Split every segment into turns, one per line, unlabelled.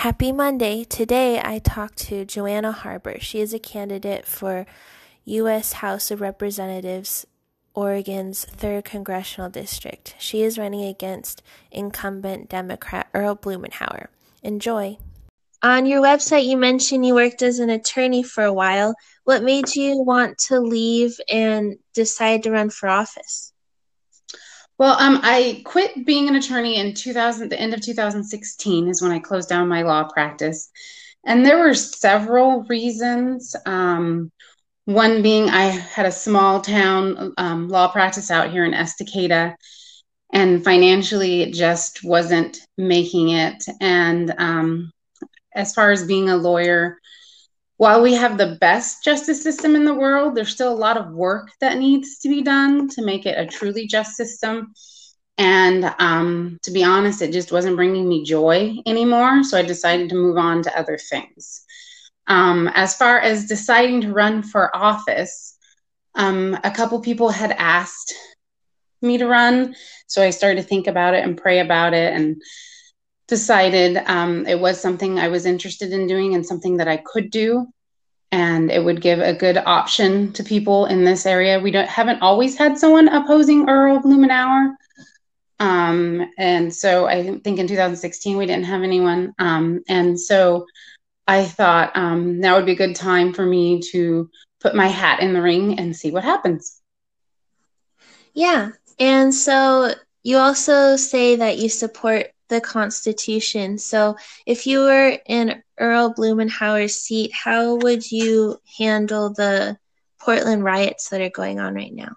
Happy Monday. Today I talked to Joanna Harbour. She is a candidate for U.S. House of Representatives, Oregon's 3rd Congressional District. She is running against incumbent Democrat Earl Blumenauer. Enjoy. On your website, you mentioned you worked as an attorney for a while. What made you want to leave and decide to run for office?
Well, um, I quit being an attorney in 2000. The end of 2016 is when I closed down my law practice, and there were several reasons. Um, one being I had a small town um, law practice out here in Estacada, and financially it just wasn't making it. And um, as far as being a lawyer, while we have the best justice system in the world, there's still a lot of work that needs to be done to make it a truly just system. And um, to be honest, it just wasn't bringing me joy anymore. So I decided to move on to other things. Um, as far as deciding to run for office, um, a couple people had asked me to run. So I started to think about it and pray about it and decided um, it was something I was interested in doing and something that I could do. And it would give a good option to people in this area. We don't haven't always had someone opposing Earl Blumenauer. Um, and so I think in 2016 we didn't have anyone. Um, and so I thought um, now would be a good time for me to put my hat in the ring and see what happens.
Yeah. And so you also say that you support the Constitution. So, if you were in Earl Blumenauer's seat, how would you handle the Portland riots that are going on right now?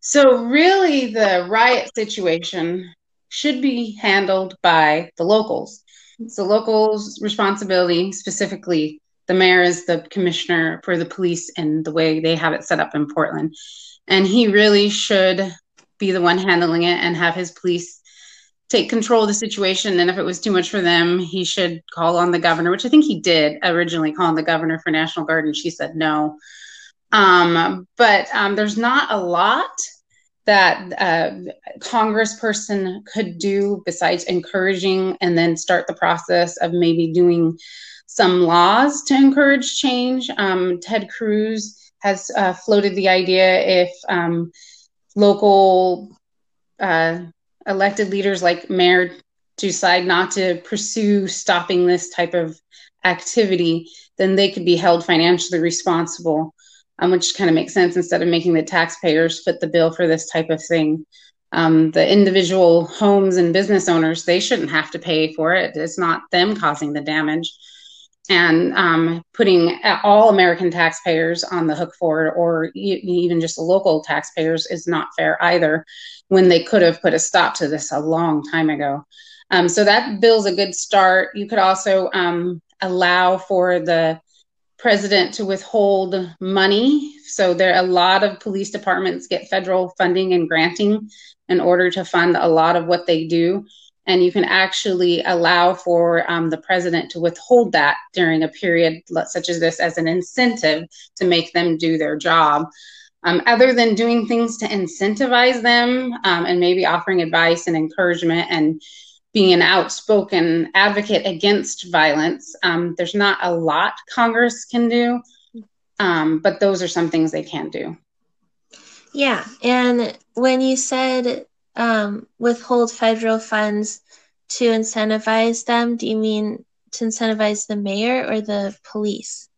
So, really, the riot situation should be handled by the locals. It's the locals' responsibility, specifically, the mayor is the commissioner for the police and the way they have it set up in Portland. And he really should be the one handling it and have his police take control of the situation. And if it was too much for them, he should call on the governor, which I think he did originally call on the governor for National Guard, and she said no. Um, but um, there's not a lot that a congressperson could do besides encouraging and then start the process of maybe doing some laws to encourage change. Um, Ted Cruz has uh, floated the idea if um, local uh, elected leaders like Mayor decide not to pursue stopping this type of activity, then they could be held financially responsible, um, which kind of makes sense instead of making the taxpayers foot the bill for this type of thing. Um, the individual homes and business owners, they shouldn't have to pay for it. It's not them causing the damage. And um, putting all American taxpayers on the hook for it, or even just local taxpayers, is not fair either when they could have put a stop to this a long time ago. Um, so that bill's a good start. You could also um, allow for the president to withhold money. So there are a lot of police departments get federal funding and granting in order to fund a lot of what they do. And you can actually allow for um, the president to withhold that during a period such as this as an incentive to make them do their job um, other than doing things to incentivize them um, and maybe offering advice and encouragement and being an outspoken advocate against violence, um, there's not a lot Congress can do, um, but those are some things they can do.
Yeah. And when you said um, withhold federal funds to incentivize them, do you mean to incentivize the mayor or the police?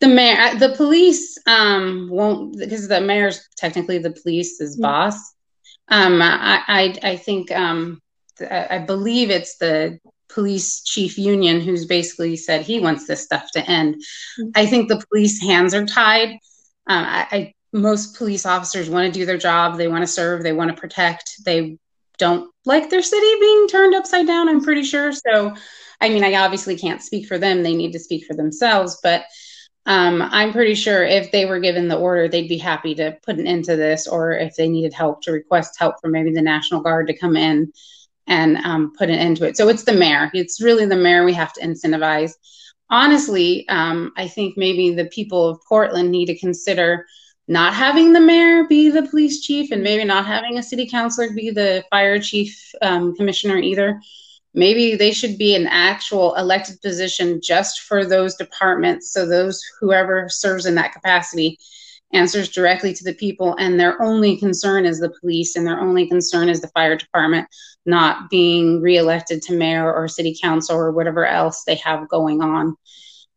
The mayor, the police um, won't because the mayor's technically the police's mm-hmm. boss. Um, I, I, I think um, I believe it's the police chief union who's basically said he wants this stuff to end. Mm-hmm. I think the police hands are tied. Um, I, I, most police officers want to do their job. They want to serve. They want to protect. They don't like their city being turned upside down. I'm pretty sure. So, I mean, I obviously can't speak for them. They need to speak for themselves, but um, I'm pretty sure if they were given the order, they'd be happy to put an end to this, or if they needed help, to request help from maybe the National Guard to come in and um, put an end to it. So it's the mayor. It's really the mayor we have to incentivize. Honestly, um, I think maybe the people of Portland need to consider not having the mayor be the police chief and maybe not having a city councilor be the fire chief um, commissioner either maybe they should be an actual elected position just for those departments so those whoever serves in that capacity answers directly to the people and their only concern is the police and their only concern is the fire department not being reelected to mayor or city council or whatever else they have going on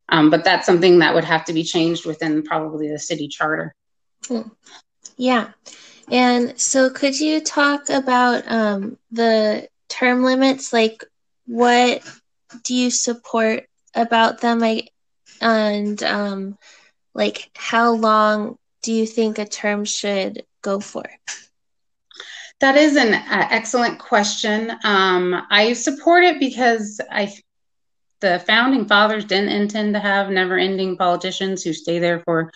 um, but that's something that would have to be changed within probably the city charter.
Yeah. And so could you talk about um, the term limits? Like what do you support about them? I, and um, like how long do you think a term should go for?
That is an uh, excellent question. Um, i support it because i the founding fathers didn't intend to have never ending politicians who stay there for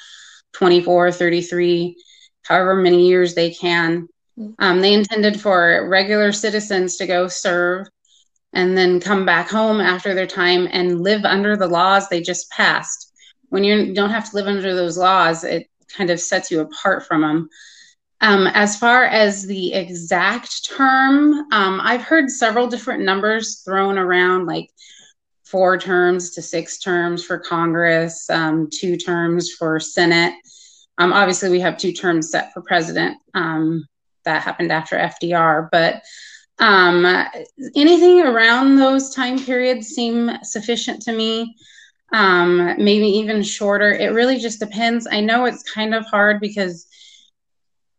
24 33 however many years they can um, they intended for regular citizens to go serve and then come back home after their time and live under the laws they just passed. When you don't have to live under those laws, it kind of sets you apart from them. Um, as far as the exact term, um, I've heard several different numbers thrown around, like four terms to six terms for Congress, um, two terms for Senate. Um, obviously, we have two terms set for president. Um, that happened after FDR. But um, anything around those time periods seem sufficient to me. Um, maybe even shorter. It really just depends. I know it's kind of hard because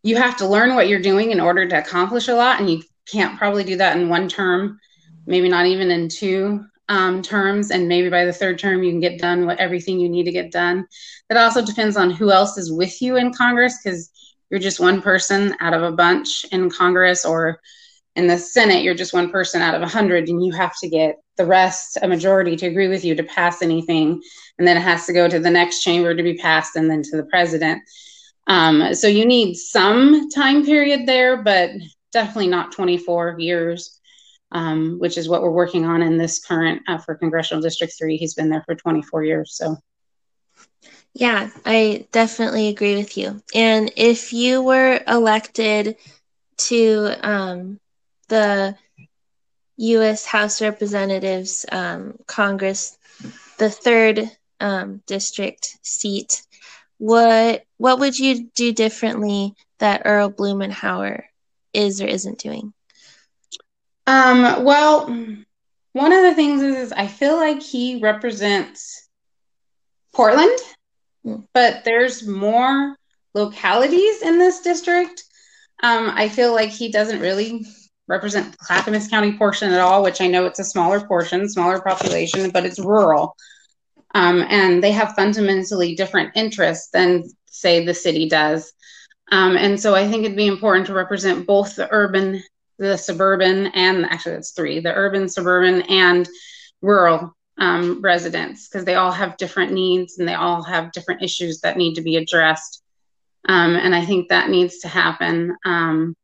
you have to learn what you're doing in order to accomplish a lot, and you can't probably do that in one term, maybe not even in two um, terms, and maybe by the third term you can get done what everything you need to get done. That also depends on who else is with you in Congress because you're just one person out of a bunch in Congress or in the Senate, you're just one person out of a hundred, and you have to get the rest, a majority, to agree with you to pass anything, and then it has to go to the next chamber to be passed, and then to the president. Um, so you need some time period there, but definitely not 24 years, um, which is what we're working on in this current uh, for Congressional District Three. He's been there for 24 years, so.
Yeah, I definitely agree with you. And if you were elected to um, the U.S. House Representatives um, Congress, the third um, district seat, what what would you do differently that Earl Blumenauer is or isn't doing?
Um, well, one of the things is, is I feel like he represents Portland but there's more localities in this district. Um, I feel like he doesn't really represent the Clackamas County portion at all, which I know it's a smaller portion, smaller population, but it's rural. Um, and they have fundamentally different interests than, say, the city does. Um, and so I think it'd be important to represent both the urban, the suburban, and actually that's three the urban, suburban, and rural um, residents because they all have different needs and they all have different issues that need to be addressed. Um, and I think that needs to happen. Um,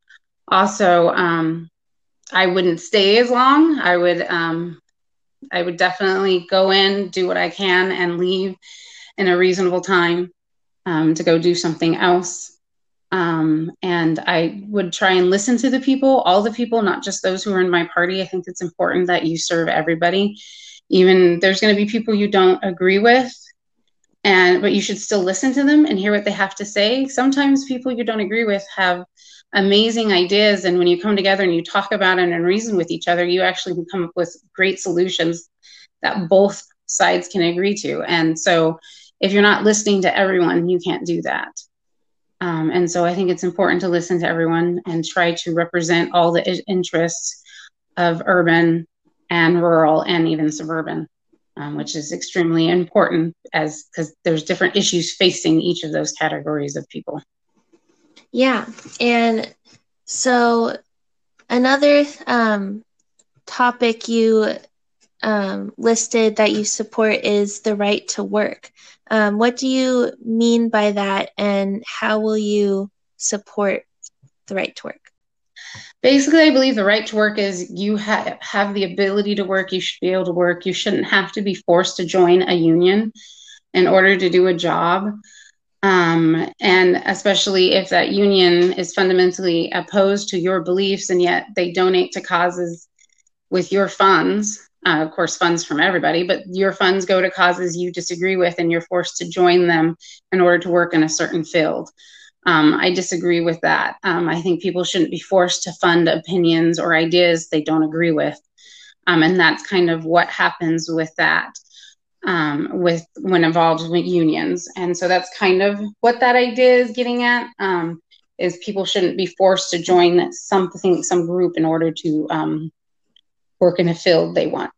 also, um, I wouldn't stay as long. I would, um, I would definitely go in, do what I can, and leave in a reasonable time um, to go do something else. Um, and I would try and listen to the people, all the people, not just those who are in my party. I think it's important that you serve everybody. Even there's going to be people you don't agree with and but you should still listen to them and hear what they have to say. Sometimes people you don't agree with have amazing ideas and when you come together and you talk about it and reason with each other you actually can come up with great solutions that both sides can agree to. And so if you're not listening to everyone you can't do that um, and so i think it's important to listen to everyone and try to represent all the interests of urban and rural and even suburban, um, which is extremely important as because there's different issues facing each of those categories of people.
Yeah, and so another um, topic you um, listed that you support is the right to work. Um, what do you mean by that, and how will you support the right to work?
Basically, I believe the right to work is you ha- have the ability to work, you should be able to work. You shouldn't have to be forced to join a union in order to do a job. Um, and especially if that union is fundamentally opposed to your beliefs and yet they donate to causes with your funds. Uh, of course, funds from everybody, but your funds go to causes you disagree with, and you're forced to join them in order to work in a certain field. Um, I disagree with that. Um, I think people shouldn't be forced to fund opinions or ideas they don't agree with. Um, and that's kind of what happens with that um, with when involved with unions. And so that's kind of what that idea is getting at um, is people shouldn't be forced to join something, some group in order to um, work in a field they want.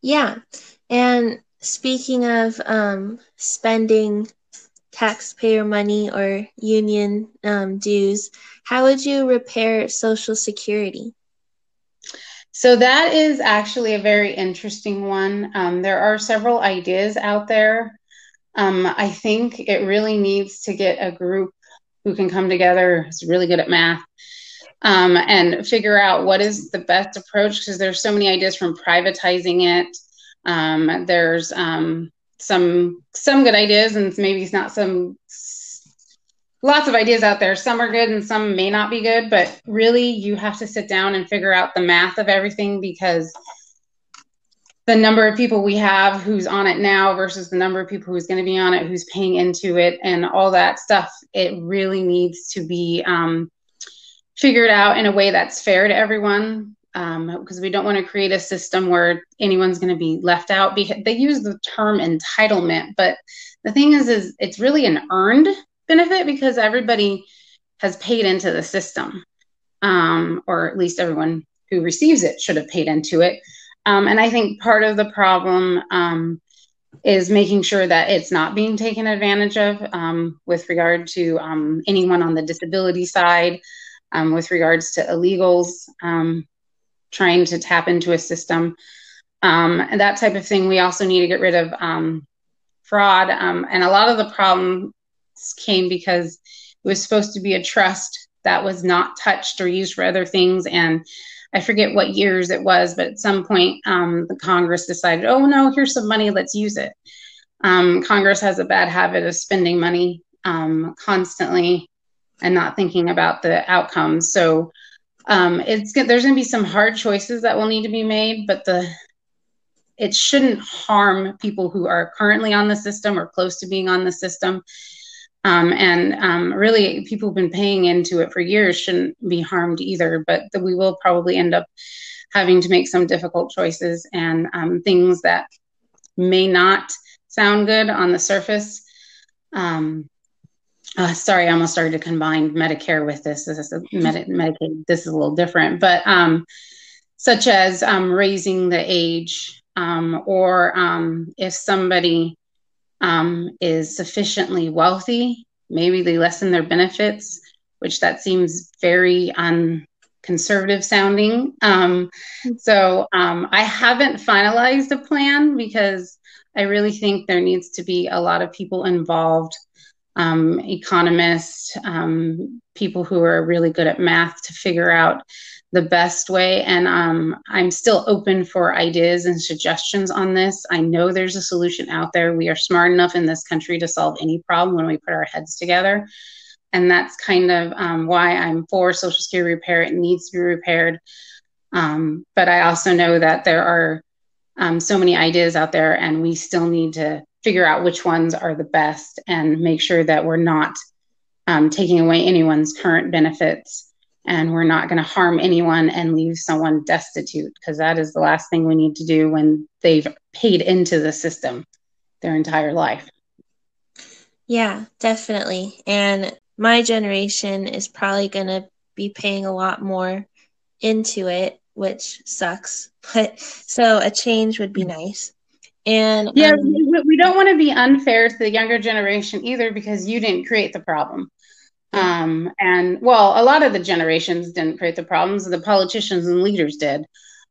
Yeah. And speaking of spending taxpayer money or union um, dues, how would you repair Social Security?
So, that is actually a very interesting one. Um, there are several ideas out there. Um, I think it really needs to get a group who can come together, who's really good at math, um, and figure out what is the best approach because there's so many ideas from privatizing it. Um, there's um, some some good ideas and maybe it's not some lots of ideas out there some are good and some may not be good but really you have to sit down and figure out the math of everything because the number of people we have who's on it now versus the number of people who's going to be on it who's paying into it and all that stuff it really needs to be um, figured out in a way that's fair to everyone because um, we don't want to create a system where anyone's going to be left out. They use the term entitlement, but the thing is, is it's really an earned benefit because everybody has paid into the system, um, or at least everyone who receives it should have paid into it. Um, and I think part of the problem um, is making sure that it's not being taken advantage of um, with regard to um, anyone on the disability side, with regards to illegals trying to tap into a system um, and that type of thing. We also need to get rid of um, fraud. Um, and a lot of the problems came because it was supposed to be a trust that was not touched or used for other things. And I forget what years it was, but at some point, um, the Congress decided, oh no, here's some money, let's use it. Um, Congress has a bad habit of spending money um, constantly and not thinking about the outcomes. So um, it's there's going to be some hard choices that will need to be made, but the it shouldn't harm people who are currently on the system or close to being on the system. Um, and um, really, people who've been paying into it for years shouldn't be harmed either. But the, we will probably end up having to make some difficult choices and um, things that may not sound good on the surface. Um, uh, sorry, I almost started to combine Medicare with this. This is Medi- Medicaid. This is a little different, but um, such as um, raising the age, um, or um, if somebody um, is sufficiently wealthy, maybe they lessen their benefits, which that seems very unconservative sounding. Um, so I haven't finalized a plan because I really think there needs to be a lot of people involved um, economists, um, people who are really good at math to figure out the best way. And um, I'm still open for ideas and suggestions on this. I know there's a solution out there. We are smart enough in this country to solve any problem when we put our heads together. And that's kind of um, why I'm for Social Security repair. It needs to be repaired. Um, but I also know that there are um, so many ideas out there, and we still need to figure out which ones are the best and make sure that we're not um, taking away anyone's current benefits and we're not going to harm anyone and leave someone destitute because that is the last thing we need to do when they've paid into the system their entire life.
Yeah, definitely. And my generation is probably going to be paying a lot more into it, which sucks. But so a change would be nice. And
yeah, um, we, we don't want to be unfair to the younger generation either because you didn't create the problem. Um, and well, a lot of the generations didn't create the problems, the politicians and leaders did.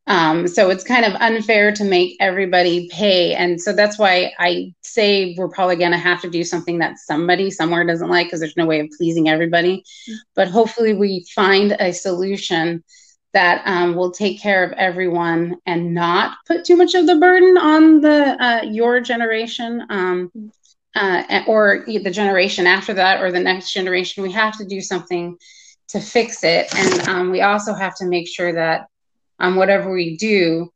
Um, so it's kind of unfair to make everybody pay. And so that's why I say we're probably going to have to do something that somebody somewhere doesn't like because there's no way of pleasing everybody. Mm-hmm. But hopefully, we find a solution that um, will take care of everyone and not put too much of the burden on the uh, your generation um, uh, or the generation after that or the next generation. We have to do something to fix it, and um, we also have to make sure that on whatever we do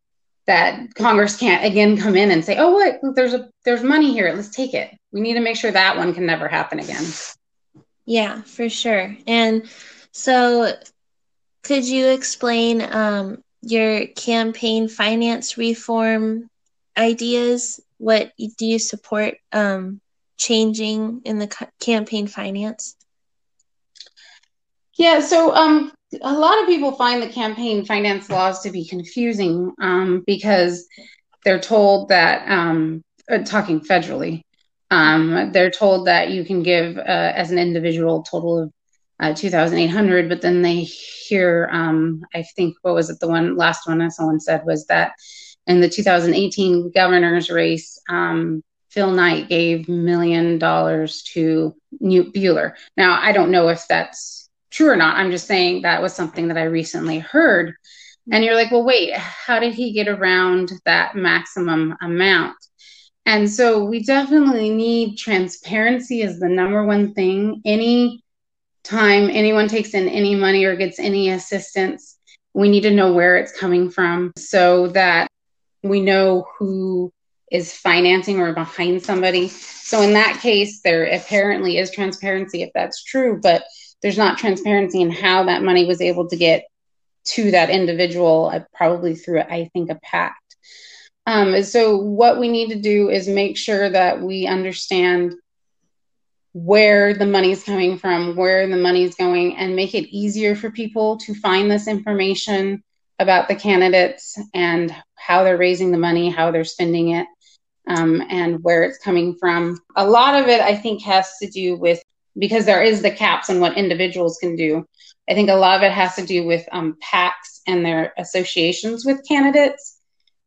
that Congress can't again come in and say, "Oh, look, there's a there's money here. Let's take it." We need to make sure that one can never happen again.
Yeah, for sure. And so, could you explain um, your campaign finance reform ideas? What do you support um, changing in the campaign finance?
Yeah, so um, a lot of people find the campaign finance laws to be confusing um, because they're told that, um, uh, talking federally, um, they're told that you can give uh, as an individual total of uh, 2,800, but then they hear, um, I think, what was it? The one last one that someone said was that in the 2018 governor's race, um, Phil Knight gave million dollars to Knute Buehler. Now, I don't know if that's true or not. I'm just saying that was something that I recently heard. And you're like, well, wait, how did he get around that maximum amount? And so we definitely need transparency as the number one thing. Any time anyone takes in any money or gets any assistance, we need to know where it's coming from so that we know who is financing or behind somebody. So in that case, there apparently is transparency if that's true, but there's not transparency in how that money was able to get to that individual, uh, probably through, I think, a PAC. Um, so, what we need to do is make sure that we understand where the money is coming from, where the money is going, and make it easier for people to find this information about the candidates and how they're raising the money, how they're spending it, um, and where it's coming from. A lot of it, I think, has to do with because there is the caps on what individuals can do. I think a lot of it has to do with um, PACs and their associations with candidates,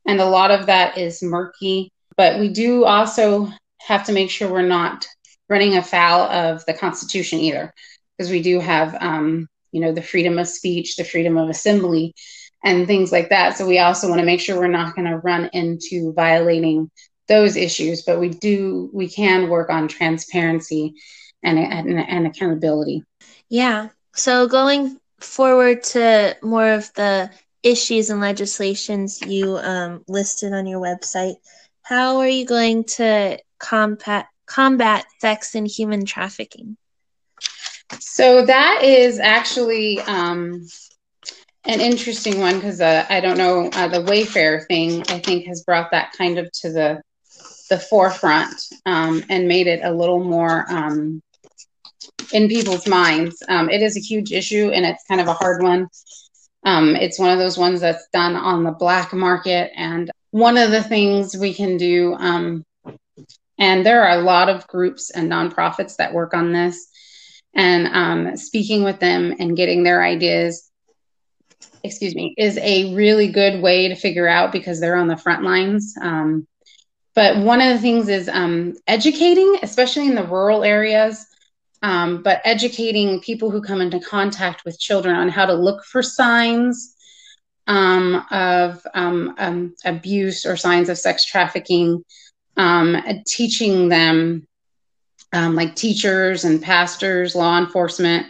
and a lot of that is murky. But we do also have to make sure we're not running afoul of the Constitution either, because we do have, um, you know, the freedom of speech, the freedom of assembly, and things like that. So we also want to make sure we're not going to run into violating those issues, but we do we can work on transparency and, and, and accountability.
Yeah. So going forward to more of the issues and legislations you um, listed on your website, how are you going to combat combat sex and human trafficking?
So that is actually um, an interesting one because uh, I don't know uh, the Wayfair thing. I think has brought that kind of to the the forefront um, and made it a little more um, in people's minds. Um, it is a huge issue and it's kind of a hard one. Um, it's one of those ones that's done on the black market. And one of the things we can do, um, and there are a lot of groups and nonprofits that work on this, and um, speaking with them and getting their ideas, excuse me, is a really good way to figure out because they're on the front lines. Um, but one of the things is um, educating, especially in the rural areas um, but educating people who come into contact with children on how to look for signs um, of um, abuse or signs of sex trafficking, um, teaching them, um, like teachers and pastors, law enforcement,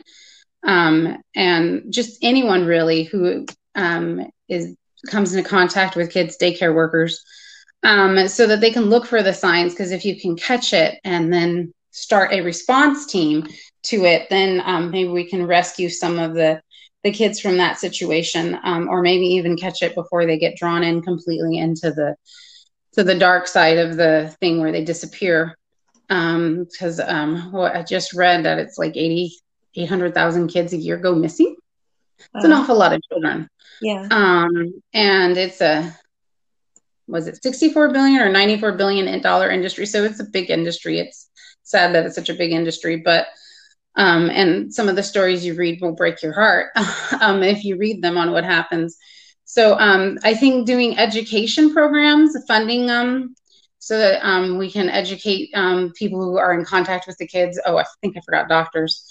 and just anyone really who is comes into contact with kids, daycare workers, so that they can look for the signs. Because if you can catch it and then start a response team to it, then um, maybe we can rescue some of the the kids from that situation, um, or maybe even catch it before they get drawn in completely into the to the dark side of the thing where they disappear. Because um, um, well, I just read that it's like 80, 800,000 kids a year go missing. It's an awful lot of children.
Yeah.
Um, and it's a was it 64 billion or 94 billion dollar industry so it's a big industry it's sad that it's such a big industry, but um, and some of the stories you read will break your heart um, if you read them on what happens. So um, I think doing education programs, funding them, so that um, we can educate um, people who are in contact with the kids. Oh, I think I forgot doctors.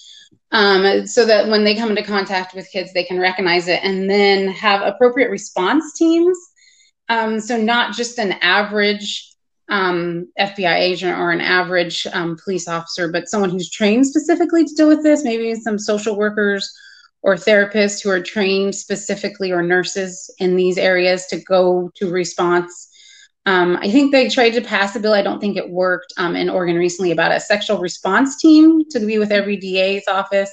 Um, so that when they come into contact with kids, they can recognize it and then have appropriate response teams. so not just an average um, FBI agent or an average um, police officer, but someone who's trained specifically to deal with this, maybe some social workers or therapists who are trained specifically or nurses in these areas to go to response. Um, I think they tried to pass a bill. I don't think it worked um, in Oregon recently about a sexual response team to be with every DA's office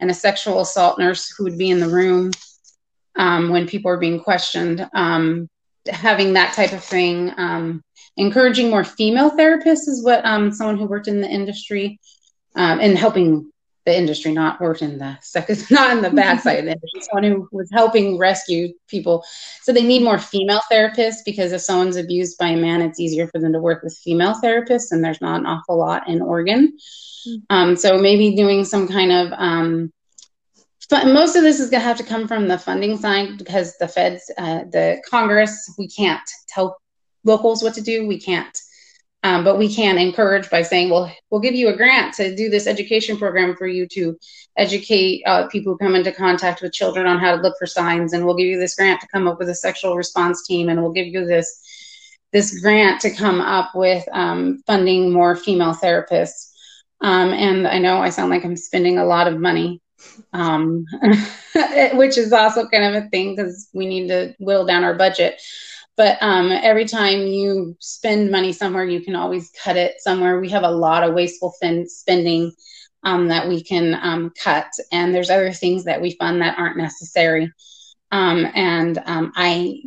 and a sexual assault nurse who would be in the room um, when people are being questioned. Um, having that type of thing, um, encouraging more female therapists is what um, someone who worked in the industry and helping the industry, not worked in the second, not in the bad side of the industry, someone who was helping rescue people. So they need more female therapists because if someone's abused by a man, it's easier for them to work with female therapists, and there's not an awful lot in Oregon. Mm-hmm. Um, so maybe doing some kind of um, most of this is going to have to come from the funding side because the feds, uh, the Congress, we can't tell locals what to do. We can't um, but we can encourage by saying, well, we'll give you a grant to do this education program for you to educate uh, people who come into contact with children on how to look for signs. And we'll give you this grant to come up with a sexual response team. And we'll give you this, this grant to come up with um, funding more female therapists. Um, and I know I sound like I'm spending a lot of money, um, which is also kind of a thing because we need to whittle down our budget. But um, every time you spend money somewhere, you can always cut it somewhere. We have a lot of wasteful fin- spending um, that we can um, cut, and there's other things that we fund that aren't necessary. Um, and um, I,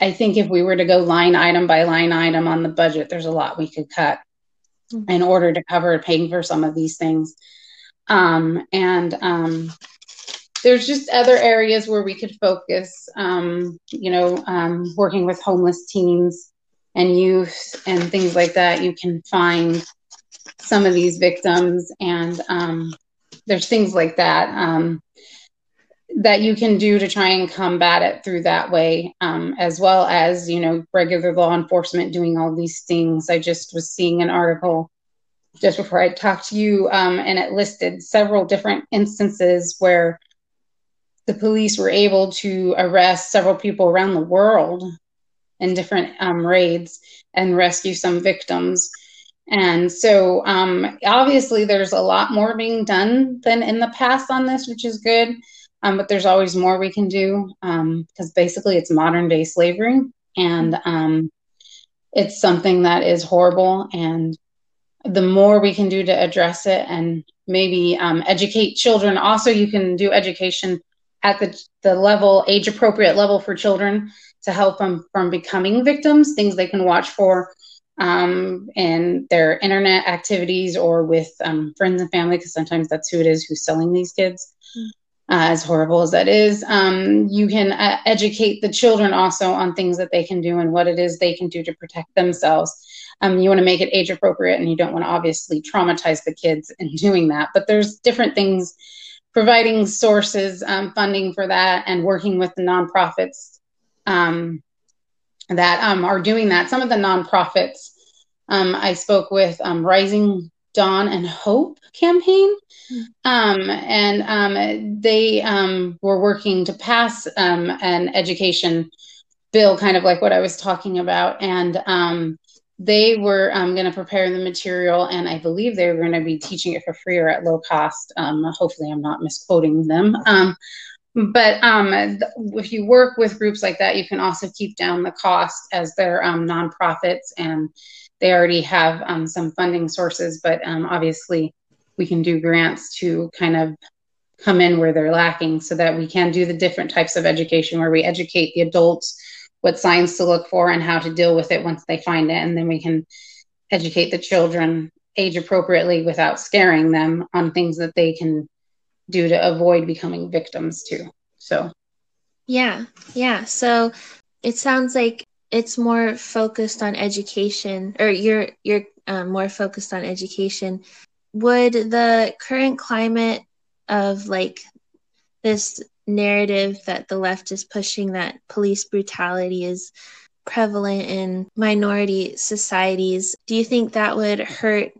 I think if we were to go line item by line item on the budget, there's a lot we could cut mm-hmm. in order to cover paying for some of these things. Um, and there's just other areas where we could focus, um, you know, um, working with homeless teens and youth and things like that. You can find some of these victims, and um, there's things like that um, that you can do to try and combat it through that way, um, as well as, you know, regular law enforcement doing all these things. I just was seeing an article just before I talked to you, um, and it listed several different instances where the police were able to arrest several people around the world in different um, raids and rescue some victims. And so, um, obviously, there's a lot more being done than in the past on this, which is good. Um, but there's always more we can do because um, basically it's modern day slavery and um, it's something that is horrible. And the more we can do to address it and maybe um, educate children, also, you can do education at the, the level, age appropriate level for children to help them from becoming victims, things they can watch for um, in their internet activities or with um, friends and family, because sometimes that's who it is who's selling these kids. Mm. Uh, as horrible as that is, um, you can uh, educate the children also on things that they can do and what it is they can do to protect themselves. Um, you want to make it age appropriate and you don't want to obviously traumatize the kids in doing that. But there's different things providing sources, um, funding for that, and working with the nonprofits um, that um, are doing that. Some of the nonprofits um, I spoke with um, Rising Dawn and Hope campaign, um, and they were working to pass an education bill, kind of like what I was talking about, and they were um, going to prepare the material, and I believe they were going to be teaching it for free or at low cost. Um, hopefully, I'm not misquoting them. Um, but um, if you work with groups like that, you can also keep down the cost as they're um, nonprofits and they already have um, some funding sources. But obviously, we can do grants to kind of come in where they're lacking so that we can do the different types of education where we educate the adults what signs to look for and how to deal with it once they find it. And then we can educate the children age appropriately without scaring them on things that they can do to avoid becoming victims too. So,
yeah, yeah. So it sounds like it's more focused on education, or you're you're um, more focused on education. Would the current climate of like this narrative that the left is pushing that police brutality is prevalent in minority societies. Do you think that would hurt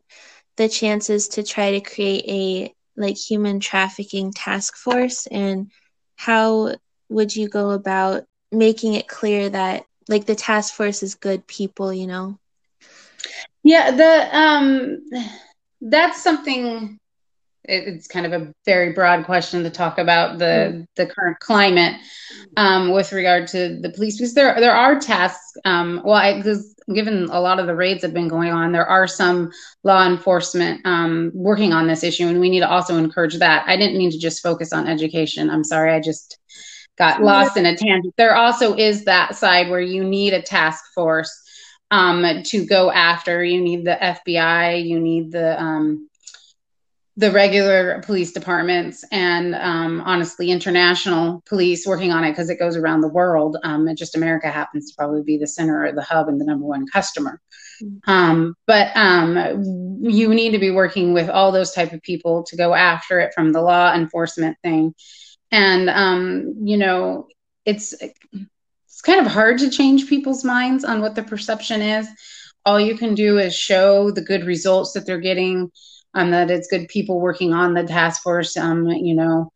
the chances to try to create a like human trafficking task force? And how would you go about making it clear that like the task force is good people you know?
Yeah the um that's something it's kind of a very broad question to talk about the mm-hmm. the current climate um, with regard to the police because there there are tasks. Um, well, I, given a lot of the raids have been going on, there are some law enforcement um, working on this issue, and we need to also encourage that. I didn't mean to just focus on education. I'm sorry, I just got lost in a tangent. There also is that side where you need a task force um, to go after. You need the FBI. You need the um, the regular police departments and um, honestly international police working on it because it goes around the world. Um, and just america happens to probably be the center or the hub and the number one customer. Mm-hmm. um, but um, you need to be working with all those type of people to go after it from the law enforcement thing. And um, you know it's it's kind of hard to change people's minds on what the perception is. All you can do is show the good results that they're getting um, that it's good people working on the task force. Um, you know,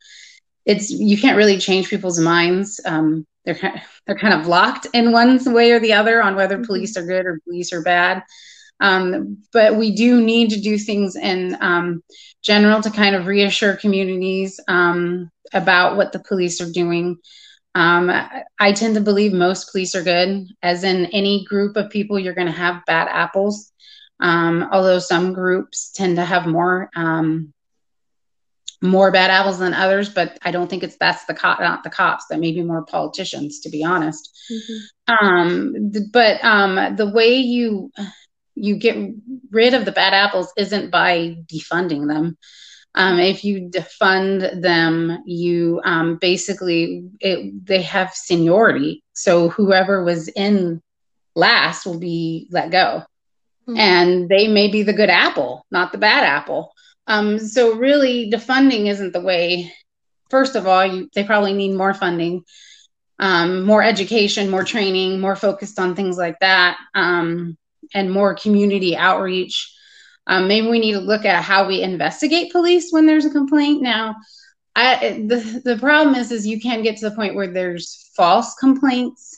it's you can't really change people's minds. Um, they're kind of, they're kind of locked in one way or the other on whether mm-hmm. police are good or police are bad. Um, but we do need to do things in um, general to kind of reassure communities um, about what the police are doing. Um, I tend to believe most police are good. As in any group of people, you're going to have bad apples um, although some groups tend to have more um, more bad apples than others. But I don't think it's that's the cop, not the cops. That may be more politicians, to be honest. Mm-hmm. Um, but um, the way you you get rid of the bad apples isn't by defunding them. Um, if you defund them, you um, basically it, they have seniority. So whoever was in last will be let go mm-hmm. and they may be the good apple, not the bad apple. Um, so really, defunding isn't the way. First of all, you, they probably need more funding, um, more education, more training, more focused on things like that, um, and more community outreach. Um, maybe we need to look at how we investigate police when there's a complaint. Now, I, the the problem is, is you can get to the point where there's false complaints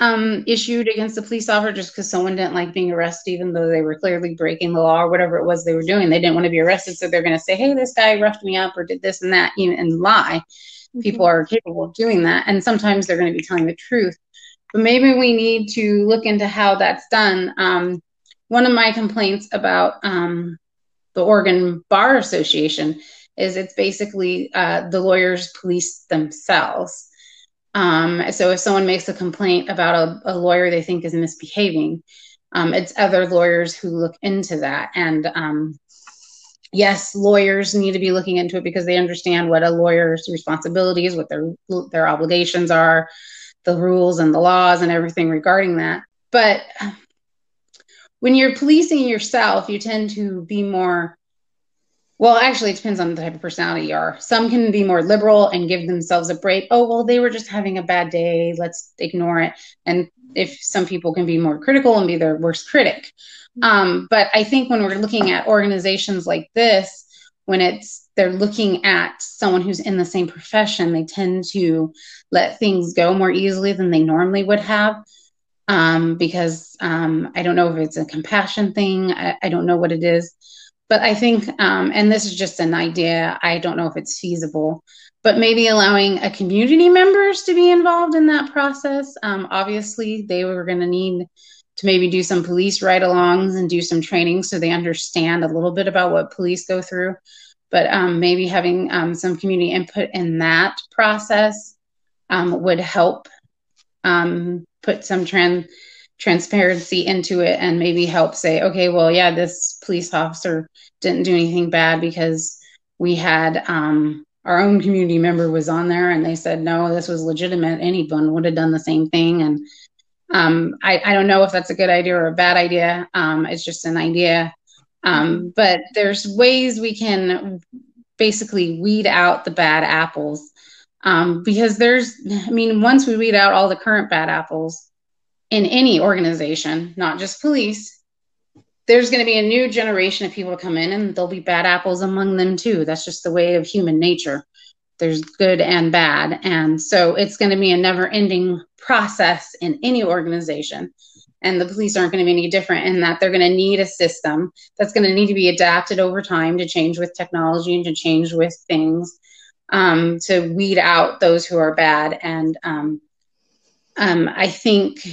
um, issued against a police officer just because someone didn't like being arrested, even though they were clearly breaking the law or whatever it was they were doing. They didn't want to be arrested, so they're going to say, "Hey, this guy roughed me up or did this and that," you know, and lie. Mm-hmm. People are capable of doing that, and sometimes they're going to be telling the truth. But maybe we need to look into how that's done. Um, one of my complaints about um, the Oregon Bar Association is it's basically uh, the lawyers police themselves. Um, so if someone makes a complaint about a, a lawyer they think is misbehaving, um, it's other lawyers who look into that. And um, yes, lawyers need to be looking into it because they understand what a lawyer's responsibilities, what their their obligations are, the rules and the laws and everything regarding that. But when you're policing yourself, you tend to be more well, actually, it depends on the type of personality you are. Some can be more liberal and give themselves a break. Oh, well, they were just having a bad day. Let's ignore it. And if some people can be more critical and be their worst critic. Um, but I think when we're looking at organizations like this, when it's they're looking at someone who's in the same profession, they tend to let things go more easily than they normally would have. Um, because um, I don't know if it's a compassion thing. I, I don't know what it is but I think, um, and this is just an idea, I don't know if it's feasible, but maybe allowing a community members to be involved in that process. Um, obviously, they were going to need to maybe do some police ride alongs and do some training so they understand a little bit about what police go through. But um, maybe having um, some community input in that process um, would help um, put some trend transparency into it and maybe help say, okay, well, yeah, this police officer didn't do anything bad because we had um, our own community member was on there and they said, no, this was legitimate. Anyone would have done the same thing. And um, I, I, don't know if that's a good idea or a bad idea. Um, it's just an idea. Um, but there's ways we can basically weed out the bad apples. Um, because there's, I mean, once we weed out all the current bad apples, in any organization, not just police, there's going to be a new generation of people come in and there'll be bad apples among them too. That's just the way of human nature. There's good and bad. And so it's going to be a never ending process in any organization. and the police aren't going to be any different in that they're going to need a system that's going to need to be adapted over time to change with technology and to change with things um, to weed out those who are bad. And um, um, I think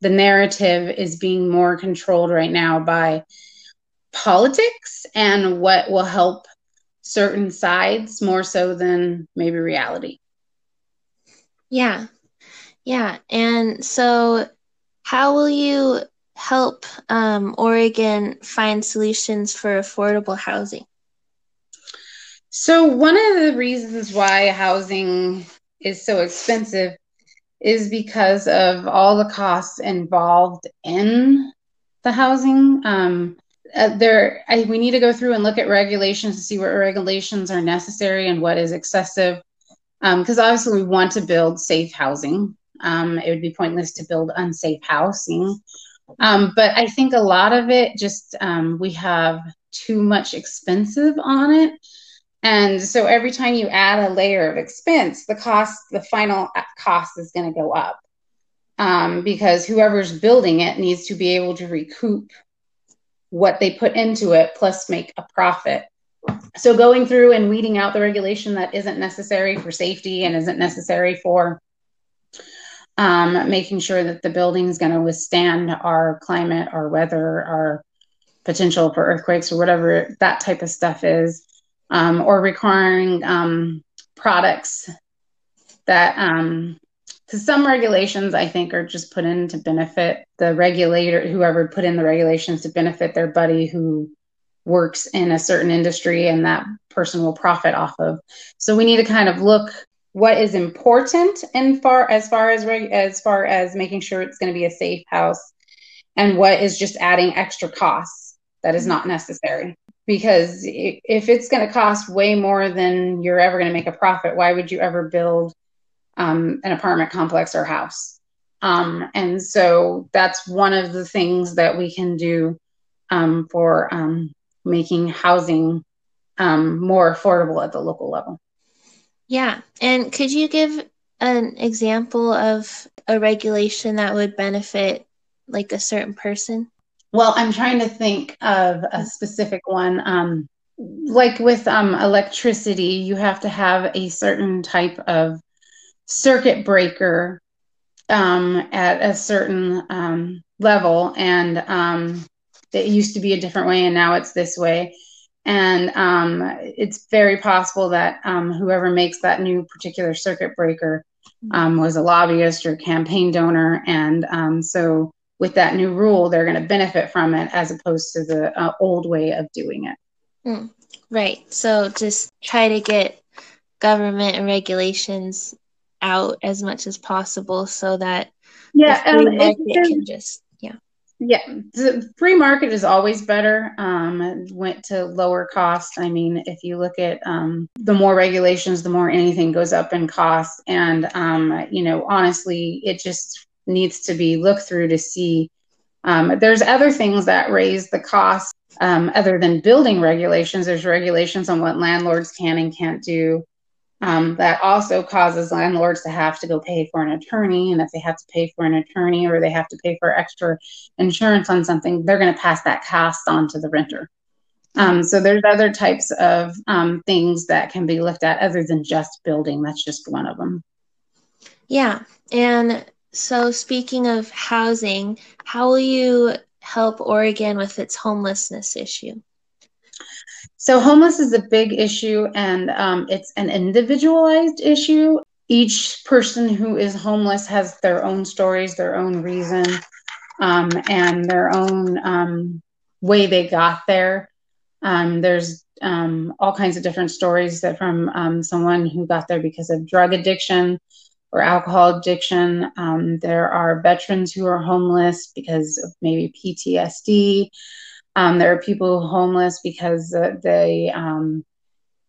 the narrative is being more controlled right now by politics and what will help certain sides more so than maybe reality.
Yeah. Yeah. And so, how will you help um, Oregon find solutions for affordable housing?
So, one of the reasons why housing is so expensive is because of all the costs involved in the housing. Um, uh, there, I, we need to go through and look at regulations to see what regulations are necessary and what is excessive. Because um, obviously, we want to build safe housing. Um, it would be pointless to build unsafe housing. Um, but I think a lot of it just um, we have too much expensive on it and so every time you add a layer of expense, the cost, the final cost is going to go up um, because whoever's building it needs to be able to recoup what they put into it plus make a profit. So going through and weeding out the regulation that isn't necessary for safety and isn't necessary for um, making sure that the building is going to withstand our climate, our weather, our potential for earthquakes or whatever that type of stuff is um, or requiring um, products that um, because some regulations I think are just put in to benefit the regulator, whoever put in the regulations to benefit their buddy who works in a certain industry and that person will profit off of. So we need to kind of look what is important and far as far as reg, as far as making sure it's going to be a safe house and what is just adding extra costs that is not necessary because if it's going to cost way more than you're ever going to make a profit, why would you ever build um, an apartment complex or house? Um, and so that's one of the things that we can do um, for um, making housing um, more affordable at the local level.
Yeah. And could you give an example of a regulation that would benefit like a certain person?
Well, I'm trying to think of a specific one. Um, like with um, electricity, you have to have a certain type of circuit breaker um, at a certain um, level, and um, it used to be a different way, and now it's this way. And um, it's very possible that whoever makes that new particular circuit breaker was a lobbyist or campaign donor, and so with that new rule, they're going to benefit from it as opposed to the uh, old way of doing it.
Mm, right. So just try to get government and regulations out as much as possible so that
yeah, um, market can just yeah. Yeah, the free market is always better. Um, went to lower cost. I mean, if you look at um, the more regulations, the more anything goes up in cost. And um, you know, honestly, it just needs to be looked through to see. Um, there's other things that raise the cost um, other than building regulations. There's regulations on what landlords can and can't do. Um, that also causes landlords to have to go pay for an attorney. And if they have to pay for an attorney or they have to pay for extra insurance on something, they're going to pass that cost on to the renter. Um, so there's other types of um, things that can be looked at other than just building. That's just one of them.
Yeah, and so, speaking of housing, how will you help Oregon with its homelessness issue?
So, homeless is a big issue and um, it's an individualized issue. Each person who is homeless has their own stories, their own reason, um, and their own um, way they got there. Um, there's um, all kinds of different stories that from um, someone who got there because of drug addiction or alcohol addiction. Um, there are veterans who are homeless because of maybe PTSD. Um, there are people homeless because uh, they, um,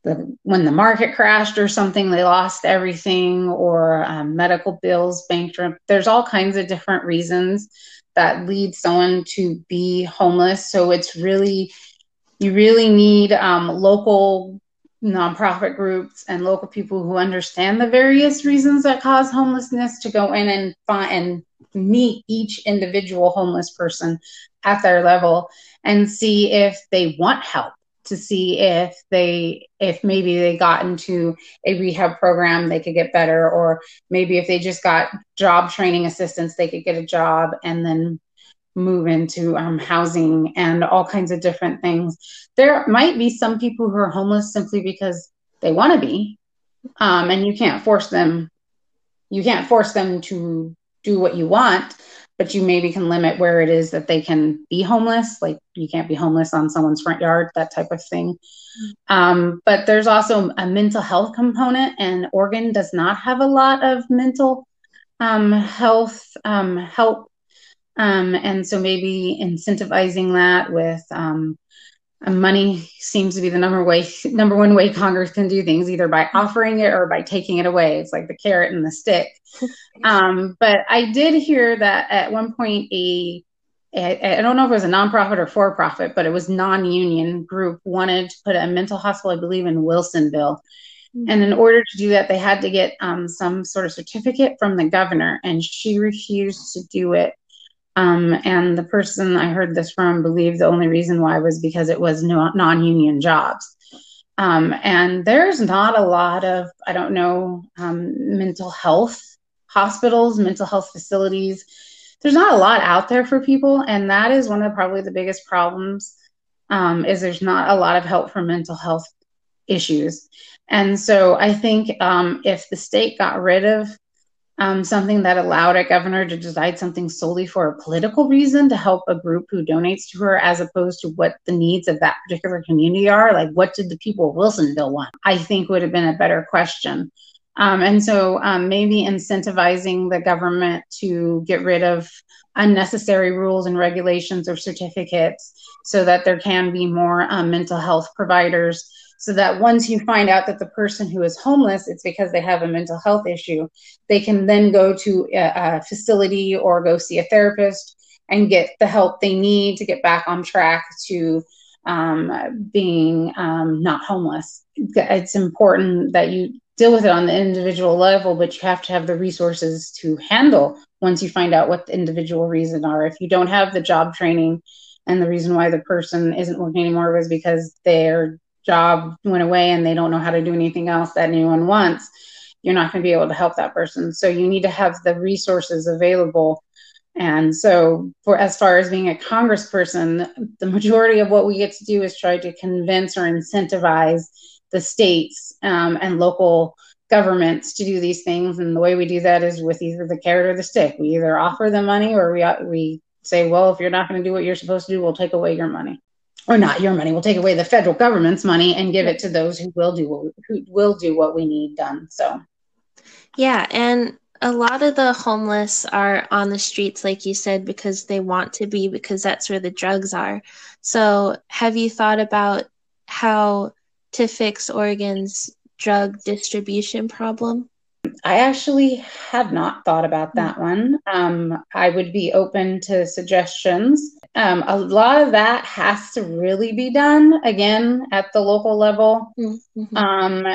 the, when the market crashed or something, they lost everything, or um, medical bills, bankrupt. There's all kinds of different reasons that lead someone to be homeless. So it's really, you really need um, local nonprofit groups and local people who understand the various reasons that cause homelessness to go in and find and meet each individual homeless person at their level and see if they want help to see if they if maybe they got into a rehab program they could get better or maybe if they just got job training assistance they could get a job and then move into um, housing and all kinds of different things there might be some people who are homeless simply because they want to be um, and you can't force them you can't force them to do what you want but you maybe can limit where it is that they can be homeless. Like you can't be homeless on someone's front yard, that type of thing. Um, but there's also a mental health component, and Oregon does not have a lot of mental um, health um, help. Um, and so maybe incentivizing that with um, money seems to be the number way number one way Congress can do things, either by offering it or by taking it away. It's like the carrot and the stick. um, but I did hear that at one point a I don't know if it was a nonprofit or for profit, but it was non-union group wanted to put a mental hospital, I believe, in Wilsonville. Mm-hmm. And in order to do that, they had to get um, some sort of certificate from the governor, and she refused to do it um, and the person I heard this from believed the only reason why was because it was no, non union jobs. Um, and there's not a lot of, I don't know, um, mental health hospitals, mental health facilities. There's not a lot out there for people. And that is one of the, probably the biggest problems um, is there's not a lot of help for mental health issues. And so I think um, if the state got rid of um, something that allowed a governor to decide something solely for a political reason to help a group who donates to her, as opposed to what the needs of that particular community are. Like, what did the people of Wilsonville want? I think would have been a better question. Um, and so um, maybe incentivizing the government to get rid of unnecessary rules and regulations or certificates so that there can be more um, mental health providers so that once you find out that the person who is homeless it's because they have a mental health issue they can then go to a, a facility or go see a therapist and get the help they need to get back on track to um, being um, not homeless. It's important that you deal with it on the individual level but you have to have the resources to handle once you find out what the individual reason are. If you don't have the job training and the reason why the person isn't working anymore was because they're job went away and they don't know how to do anything else that anyone wants, you're not going to be able to help that person. So you need to have the resources available. And so, for as far as being a congressperson, the majority of what we get to do is try to convince or incentivize the states um, and local governments to do these things. And the way we do that is with either the carrot or the stick. We either offer them money or we we say, well, if you're not going to do what you're supposed to do, we'll take away your money or not your money. We'll take away the federal government's money and give it to those who will do what we, who will do what we need done. So,
yeah, and a lot of the homeless are on the streets, like you said, because they want to be, because that's where the drugs are. So, have you thought about how to fix Oregon's drug distribution problem?
I actually have not thought about that one. Um, I would be open to suggestions. Um, a lot of that has to really be done again at the local level. Mm-hmm. Um,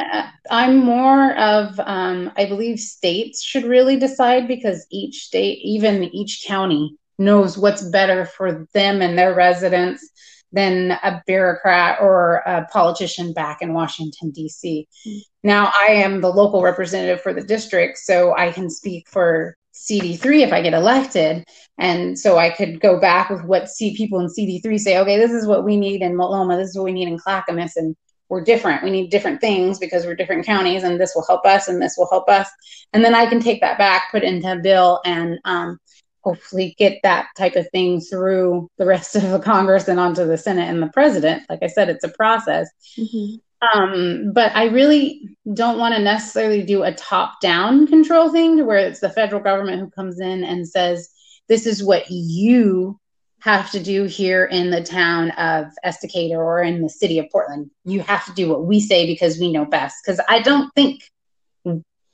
I'm more of, um, I believe states should really decide because each state, even each county, knows what's better for them and their residents than a bureaucrat or a politician back in Washington, D.C. Mm-hmm. Now, I am the local representative for the district, so I can speak for CD3 if I get elected. And so I could go back with what see people in CD3 say, okay, this is what we need in Multnomah, this is what we need in Clackamas, and we're different. We need different things because we're different counties, and this will help us, and this will help us. And then I can take that back, put it into a bill, and um, hopefully get that type of thing through the rest of the Congress and onto the Senate and the president. Like I said, it's a process. Mm-hmm. Um, but I really don't want to necessarily do a top down control thing to where it's the federal government who comes in and says, this is what you have to do here in the town of Estacada or in the city of Portland. You have to do what we say because we know best. Because I don't think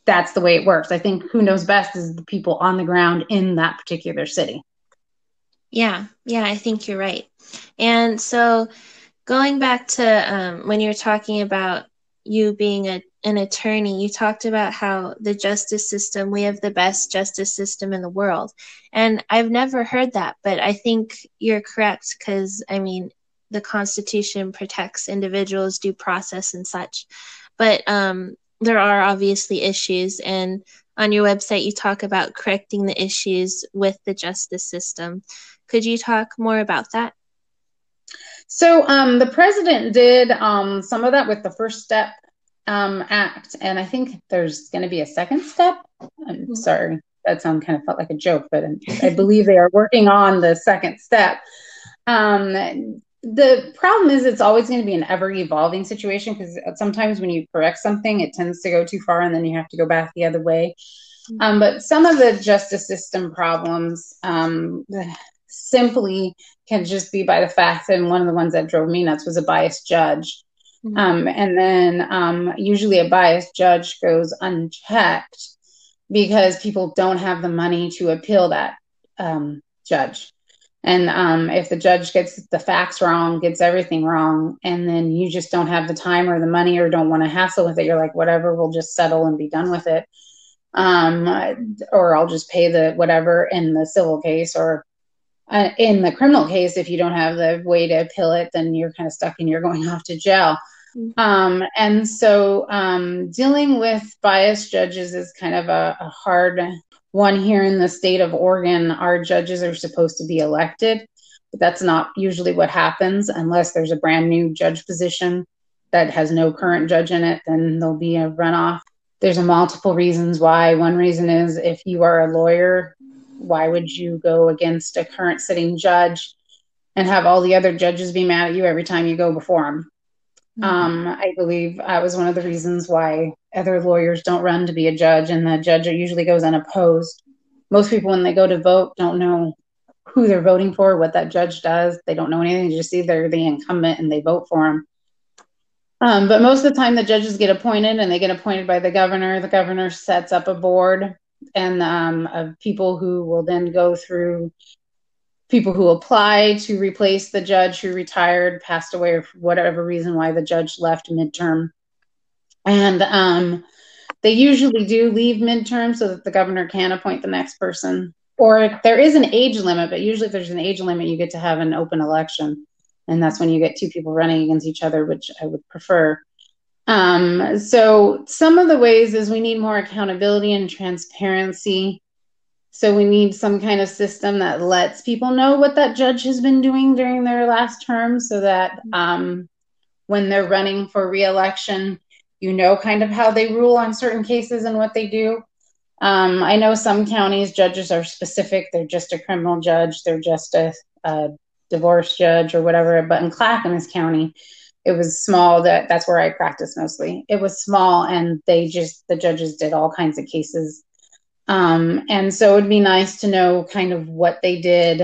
that's the way it works. I think who knows best is the people on the ground in that particular city.
Yeah, yeah, I think you're right. And so going back to um, when you're talking about you being a, an attorney, you talked about how the justice system, we have the best justice system in the world. And I've never heard that, but I think you're correct because, I mean, the Constitution protects individuals' due process and such. But um, there are obviously issues, and on your website, you talk about correcting the issues with the justice system. Could you talk more about that?
So um, the president did um, some of that with the First Step um, Act, and I think there's going to be a second step. I'm mm-hmm. sorry, that sound kind of felt like a joke, but I believe they are working on the second step. Um, the problem is it's always going to be an ever evolving situation because sometimes when you correct something, it tends to go too far, and then you have to go back the other way. Mm-hmm. Um, but some of the justice system problems um, simply can just be by the fact that one of the ones that drove me nuts was a biased judge. Mm-hmm. Um, and then um, usually a biased judge goes unchecked because people don't have the money to appeal that um, judge. And um, if the judge gets the facts wrong, gets everything wrong, and then you just don't have the time or the money or don't want to hassle with it, you're like, whatever, we'll just settle and be done with it. Um, or I'll just pay the whatever in the civil case or uh, in the criminal case, if you don't have the way to appeal it, then you're kind of stuck and you're going off to jail. Mm-hmm. Um, and so um, dealing with biased judges is kind of a, a, hard one here in the state of Oregon. Our judges are supposed to be elected, but that's not usually what happens unless there's a brand new judge position that has no current judge in it, then there'll be a runoff. There's a multiple reasons why. One reason is if you are a lawyer, why would you go against a current sitting judge and have all the other judges be mad at you every time you go before them? Mm-hmm. Um, I believe that was one of the reasons why other lawyers don't run to be a judge, and the judge usually goes unopposed. Most people, when they go to vote, don't know who they're voting for, what that judge does. They don't know anything. They just see they're the incumbent and they vote for him. Um, but most of the time, the judges get appointed, and they get appointed by the governor. The governor sets up a board and um, of people who will then go through people who apply to replace the judge who retired, passed away, or whatever reason why the judge left midterm. And um, they usually do leave midterm so that the governor can appoint the next person. Or there is an age limit, but usually if there's an age limit, you get to have an open election. And that's when you get two people running against each other, which I would prefer. Um, so some of the ways is we need more accountability and transparency. So we need some kind of system that lets people know what that judge has been doing during their last term, so that um, when they're running for reelection, you know kind of how they rule on certain cases and what they do. Um, I know some counties judges are specific; they're just a criminal judge, they're just a, a divorce judge or whatever. But in Clackamas County, it was small that that's where i practiced mostly. It was small and they just the judges did all kinds of cases. Um, and so it'd be nice to know kind of what they did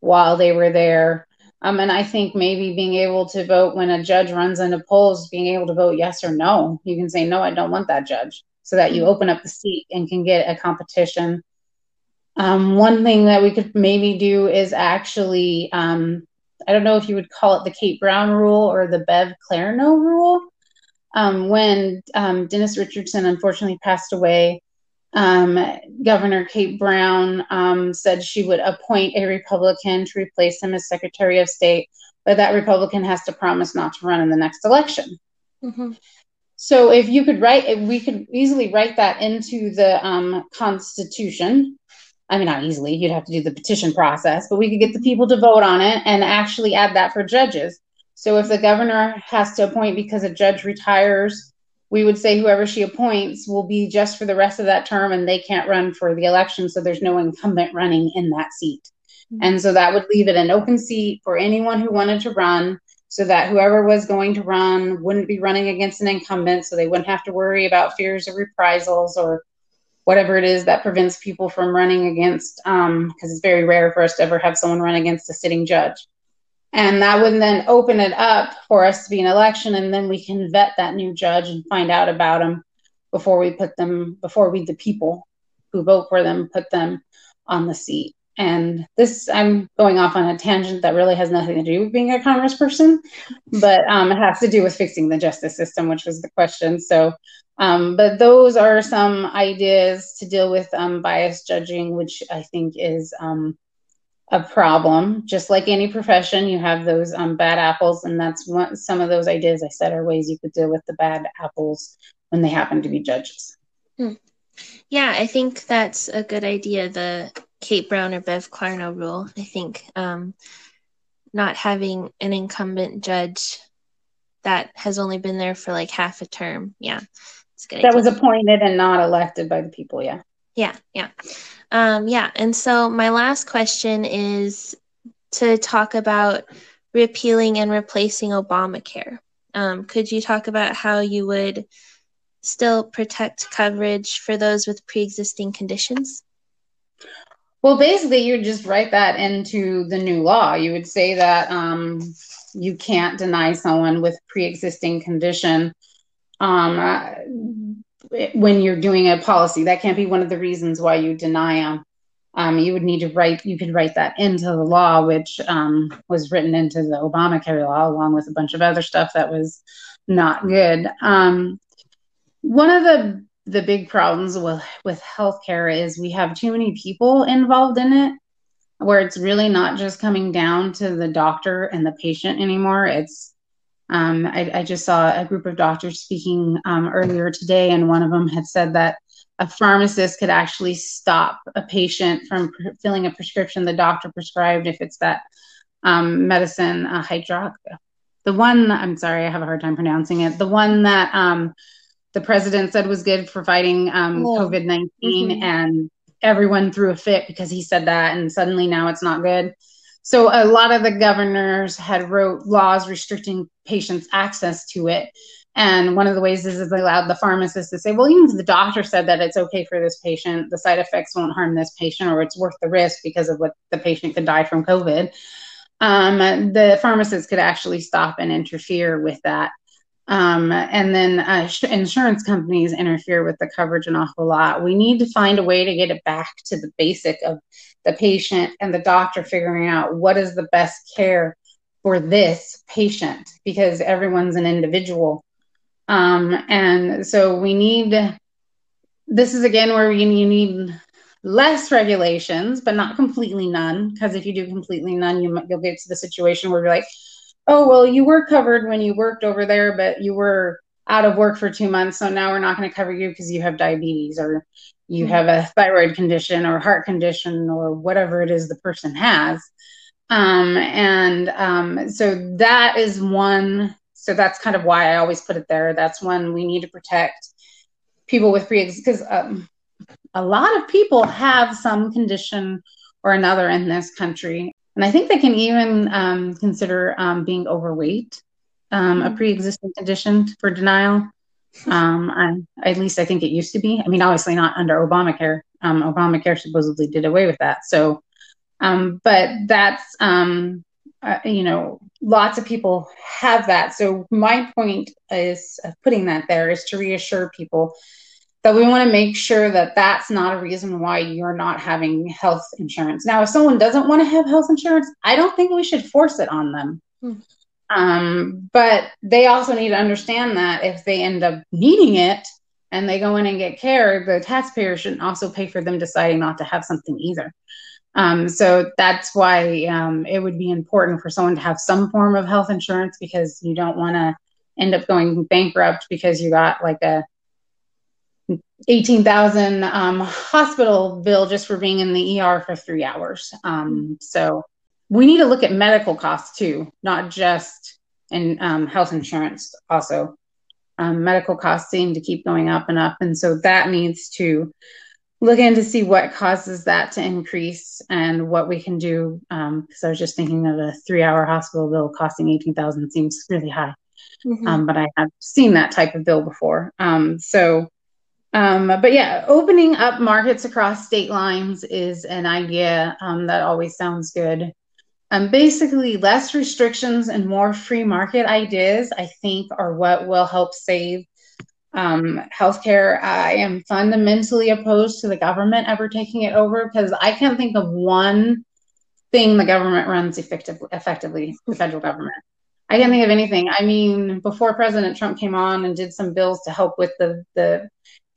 while they were there. Um, and i think maybe being able to vote when a judge runs into polls being able to vote yes or no. You can say no i don't want that judge so that you open up the seat and can get a competition. Um, one thing that we could maybe do is actually um, I don't know if you would call it the Kate Brown rule or the Bev Clarno rule. Um, when um, Dennis Richardson unfortunately passed away, um, Governor Kate Brown um, said she would appoint a Republican to replace him as Secretary of State, but that Republican has to promise not to run in the next election. Mm-hmm. So if you could write, we could easily write that into the um, Constitution I mean, not easily, you'd have to do the petition process, but we could get the people to vote on it and actually add that for judges. So if the governor has to appoint because a judge retires, we would say whoever she appoints will be just for the rest of that term and they can't run for the election. So there's no incumbent running in that seat. Mm-hmm. And so that would leave it an open seat for anyone who wanted to run so that whoever was going to run wouldn't be running against an incumbent. So they wouldn't have to worry about fears of reprisals or whatever it is that prevents people from running against, because um, it's very rare for us to ever have someone run against a sitting judge. And that would then open it up for us to be an election, and then we can vet that new judge and find out about them before we put them, before we, the people who vote for them, put them on the seat. and this I'm going off on a tangent that really has nothing to do with being a congressperson, but um, it has to do with fixing the justice system, which was the question. So, um, but those are some ideas to deal with um, bias judging, which I think is um, a problem. Just like any profession, you have those um, bad apples, and that's one, some of those ideas I said are ways you could deal with the bad apples when they happen to be judges.
Hmm. Yeah, I think that's a good idea. The Kate Brown or Bev Clarno rule. I think um, not having an incumbent judge that has only been there for like half a term. Yeah.
That idea. was appointed and not elected by the people. Yeah.
Yeah. Yeah. Um, yeah. And so my last question is to talk about repealing and replacing Obamacare. Um, could you talk about how you would still protect coverage for those with pre existing conditions?
Well, basically, you would just write that into the new law. You would say that um, you can't deny someone with pre-existing condition um, when you're doing a policy. That can't be one of the reasons why you deny them. Um, you would need to write. You could write that into the law, which um, was written into the Obamacare law, along with a bunch of other stuff that was not good. Um, one of the the big problems with with healthcare is we have too many people involved in it where it's really not just coming down to the doctor and the patient anymore it's um, I, I, just saw a group of doctors speaking um, earlier today and one of them had said that a pharmacist could actually stop a patient from pre- filling a prescription the doctor prescribed if it's that um, medicine uh, hydrox the one i'm sorry i have a hard time pronouncing it the one that um, the president said was good for fighting um, oh. COVID 19, mm-hmm. and everyone threw a fit because he said that, and suddenly now it's not good. So a lot of the governors had wrote laws restricting patients' access to it. And one of the ways is, they allowed the pharmacist to say, well, even if the doctor said that it's okay for this patient, the side effects won't harm this patient, or it's worth the risk because of what the patient could die from COVID. Um, the pharmacist could actually stop and interfere with that. Um, and then uh, sh- insurance companies interfere with the coverage an awful lot. We need to find a way to get it back to the basic of the patient and the doctor figuring out what is the best care for this patient because everyone's an individual. Um, and so we need this is again where you, need less regulations, but not completely none. Because if you do completely none, you, you'll get to the situation where you're like, oh well you were covered when you worked over there but you were out of work for two months so now we're not going to cover you because you have diabetes or you mm-hmm. have a thyroid condition or heart condition or whatever it is the person has um, and um, so that is one so that's kind of why i always put it there that's one we need to protect people with pre because um, a lot of people have some condition or another in this country and I think they can even um, consider um, being overweight um, a mm-hmm. pre-existing condition for denial. Um, I, at least I think it used to be. I mean, obviously not under Obamacare. Um, Obamacare supposedly did away with that. So, um, but that's uh, you know, lots of people have that. So my point is putting that there is to reassure people that we want to make sure that that's not a reason why you're not having health insurance. Now, if someone doesn't want to have health insurance, I don't think we should force it on them. Hmm. Um, but they also need to understand that if they end up needing it and they go in and get care, the taxpayer shouldn't also pay for them deciding not to have something either. Um, so that's why um, it would be important for someone to have some form of health insurance because you don't want to end up going bankrupt because you got like a 18,000 um, hospital bill just for being in the ER for three hours. Um, so we need to look at medical costs too, not just in um, health insurance. Also, um, medical costs seem to keep going up and up, and so that needs to look in to see what causes that to increase and what we can do. Because um, I was just thinking of a three-hour hospital bill costing 18,000 seems really high. Mm-hmm. Um, but I have seen that type of bill before. so um, but yeah, opening up markets across state lines is an idea um, that always sounds good. Um, basically, less restrictions and more free market ideas, I think, are what will help save Um, healthcare, I am fundamentally opposed to the government ever taking it over because I can't think of one thing the government runs effectively, effectively the federal government. I can't think of anything. I mean, before President Trump came on and did some bills to help with the the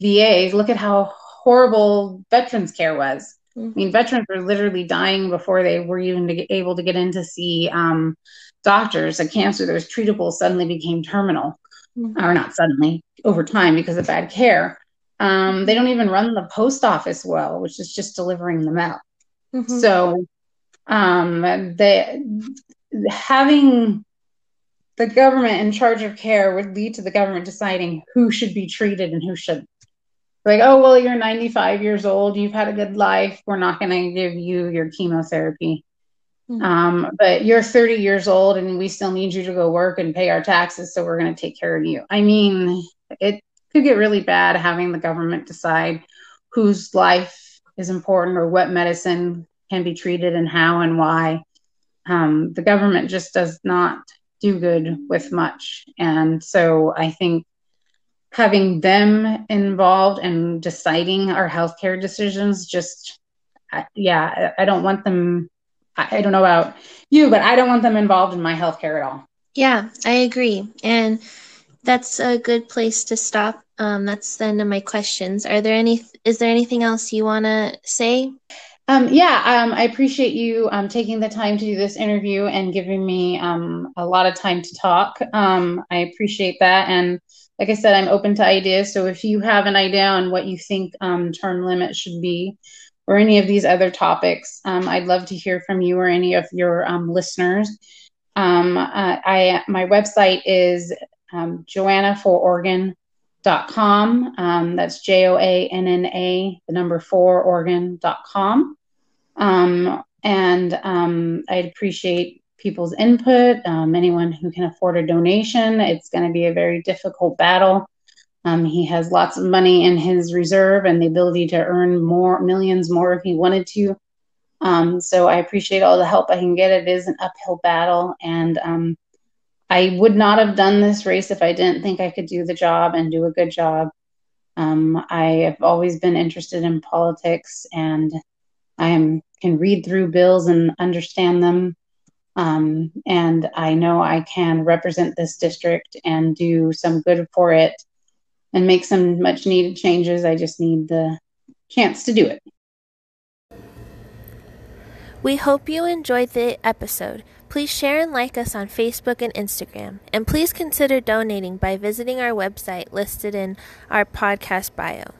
VA, look at how horrible veterans care was. Mm-hmm. I mean, veterans were literally dying before they were even to able to get in to see um, doctors. A cancer that was treatable suddenly became terminal, mm-hmm. or not suddenly, over time because of bad care. Um, they don't even run the post office well, which is just delivering the mail. Mm-hmm. So, um, they having the government in charge of care would lead to the government deciding who should be treated and who shouldn't. Like, oh, well, you're 95 years old, you've had a good life, we're not going to give you your chemotherapy. Mm-hmm. Um, but you're 30 years old and we still need you to go work and pay our taxes, so we're going to take care of you. I mean, it could get really bad having the government decide whose life is important or what medicine can be treated and how and why. Um, the government just does not do good with much. And so I think having them involved and deciding our healthcare decisions just yeah i don't want them i don't know about you but i don't want them involved in my healthcare at all.
Yeah i agree. And that's a good place to stop. Um, that's the end of my questions. Are there any is there anything else you want to say?
Um, yeah, um, I appreciate you um, taking the time to do this interview and giving me um, a lot of time to talk. Um, I appreciate that. And like I said, I'm open to ideas. So if you have an idea on what you think um, term limit should be or any of these other topics, I'd love to hear from you or any of your listeners. Uh, I my website is um, Joanna dot com. Um, that's J O A N N A, the number four Oregon dot com. Um, and um, I'd appreciate people's input. Um, anyone who can afford a donation, it's going to be a very difficult battle. Um, he has lots of money in his reserve and the ability to earn more millions more if he wanted to. Um, so I appreciate all the help I can get. It is an uphill battle, and um, I would not have done this race if I didn't think I could do the job and do a good job. Um, I have always been interested in politics and I am, can read through bills and understand them. Um, and I know I can represent this district and do some good for it and make some much needed changes. I just need the chance to do it.
We hope you enjoyed the episode. Please share and like us on Facebook and Instagram. And please consider donating by visiting our website listed in our podcast bio.